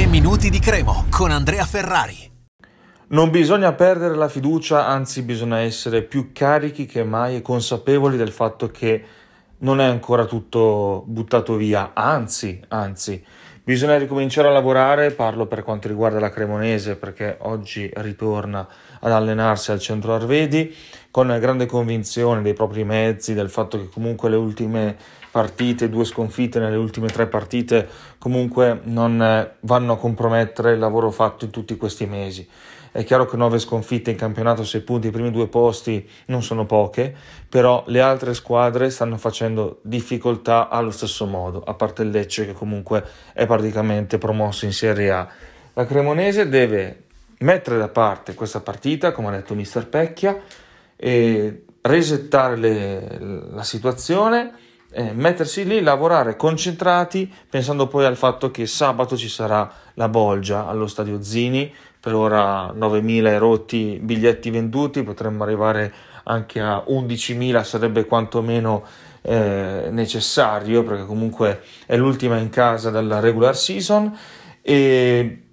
3 minuti di Cremo con Andrea Ferrari. Non bisogna perdere la fiducia, anzi bisogna essere più carichi che mai e consapevoli del fatto che non è ancora tutto buttato via, anzi, anzi, bisogna ricominciare a lavorare, parlo per quanto riguarda la Cremonese perché oggi ritorna ad allenarsi al centro Arvedi con grande convinzione dei propri mezzi, del fatto che comunque le ultime partite, due sconfitte nelle ultime tre partite comunque non vanno a compromettere il lavoro fatto in tutti questi mesi. È chiaro che nove sconfitte in campionato, sei punti, i primi due posti non sono poche, però le altre squadre stanno facendo difficoltà allo stesso modo, a parte il Lecce che comunque è praticamente promosso in Serie A. La Cremonese deve mettere da parte questa partita, come ha detto mister Pecchia, e resettare le, la situazione, eh, mettersi lì, lavorare concentrati, pensando poi al fatto che sabato ci sarà la bolgia allo stadio Zini, per ora 9.000 rotti biglietti venduti, potremmo arrivare anche a 11.000, sarebbe quantomeno eh, necessario, perché comunque è l'ultima in casa della regular season. E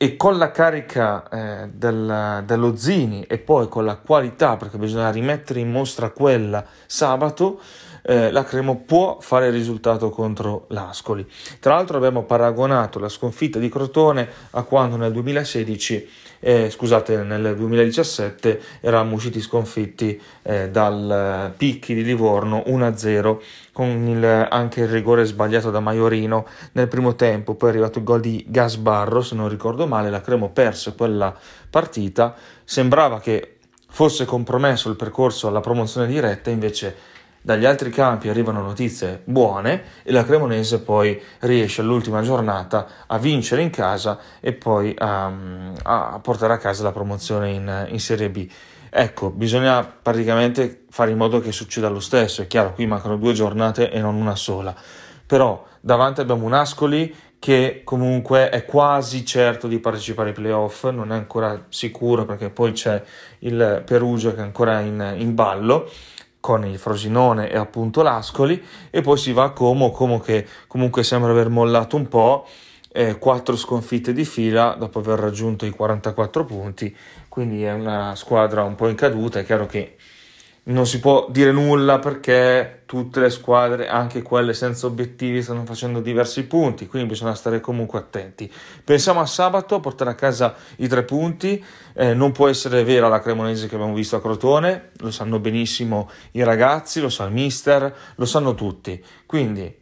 e con la carica eh, del, dello Zini e poi con la qualità, perché bisogna rimettere in mostra quella sabato, eh, la Cremo può fare risultato contro l'Ascoli. Tra l'altro abbiamo paragonato la sconfitta di Crotone a quando nel 2016 eh, scusate, nel 2017 eravamo usciti sconfitti eh, dal Picchi di Livorno 1-0 con il, anche il rigore sbagliato da Maiorino nel primo tempo, poi è arrivato il gol di Gasbarro, se non ricordo male, la Cremo perse quella partita, sembrava che fosse compromesso il percorso alla promozione diretta, invece dagli altri campi arrivano notizie buone e la Cremonese poi riesce all'ultima giornata a vincere in casa e poi a, a portare a casa la promozione in, in Serie B. Ecco, bisogna praticamente fare in modo che succeda lo stesso. È chiaro, qui mancano due giornate e non una sola. Però davanti abbiamo un Ascoli che comunque è quasi certo di partecipare ai playoff, non è ancora sicuro perché poi c'è il Perugia che è ancora in, in ballo con il Frosinone e appunto l'Ascoli e poi si va a Como, Como che comunque sembra aver mollato un po', eh, quattro sconfitte di fila dopo aver raggiunto i 44 punti, quindi è una squadra un po' in caduta, è chiaro che non si può dire nulla perché tutte le squadre, anche quelle senza obiettivi, stanno facendo diversi punti, quindi bisogna stare comunque attenti. Pensiamo a sabato, a portare a casa i tre punti, eh, non può essere vera la Cremonese che abbiamo visto a Crotone, lo sanno benissimo i ragazzi, lo sa il mister, lo sanno tutti, quindi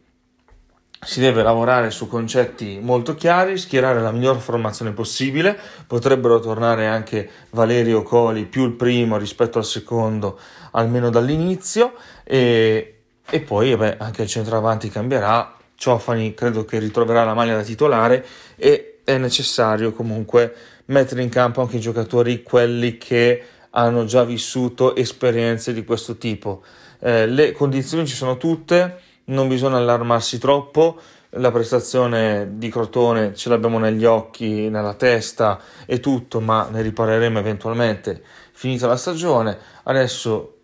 si deve lavorare su concetti molto chiari, schierare la miglior formazione possibile, potrebbero tornare anche Valerio Coli più il primo rispetto al secondo, almeno dall'inizio, e, e poi beh, anche il centravanti cambierà, Ciofani credo che ritroverà la maglia da titolare e è necessario comunque mettere in campo anche i giocatori, quelli che hanno già vissuto esperienze di questo tipo. Eh, le condizioni ci sono tutte, non bisogna allarmarsi troppo, la prestazione di Crotone ce l'abbiamo negli occhi, nella testa e tutto, ma ne ripareremo eventualmente finita la stagione. Adesso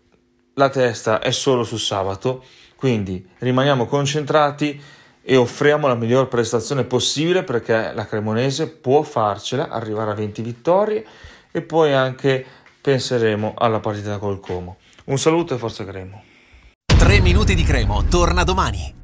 la testa è solo su sabato, quindi rimaniamo concentrati e offriamo la miglior prestazione possibile perché la Cremonese può farcela, arrivare a 20 vittorie e poi anche penseremo alla partita col Como. Un saluto e forza Cremo. 3 minuti di Cremo torna domani.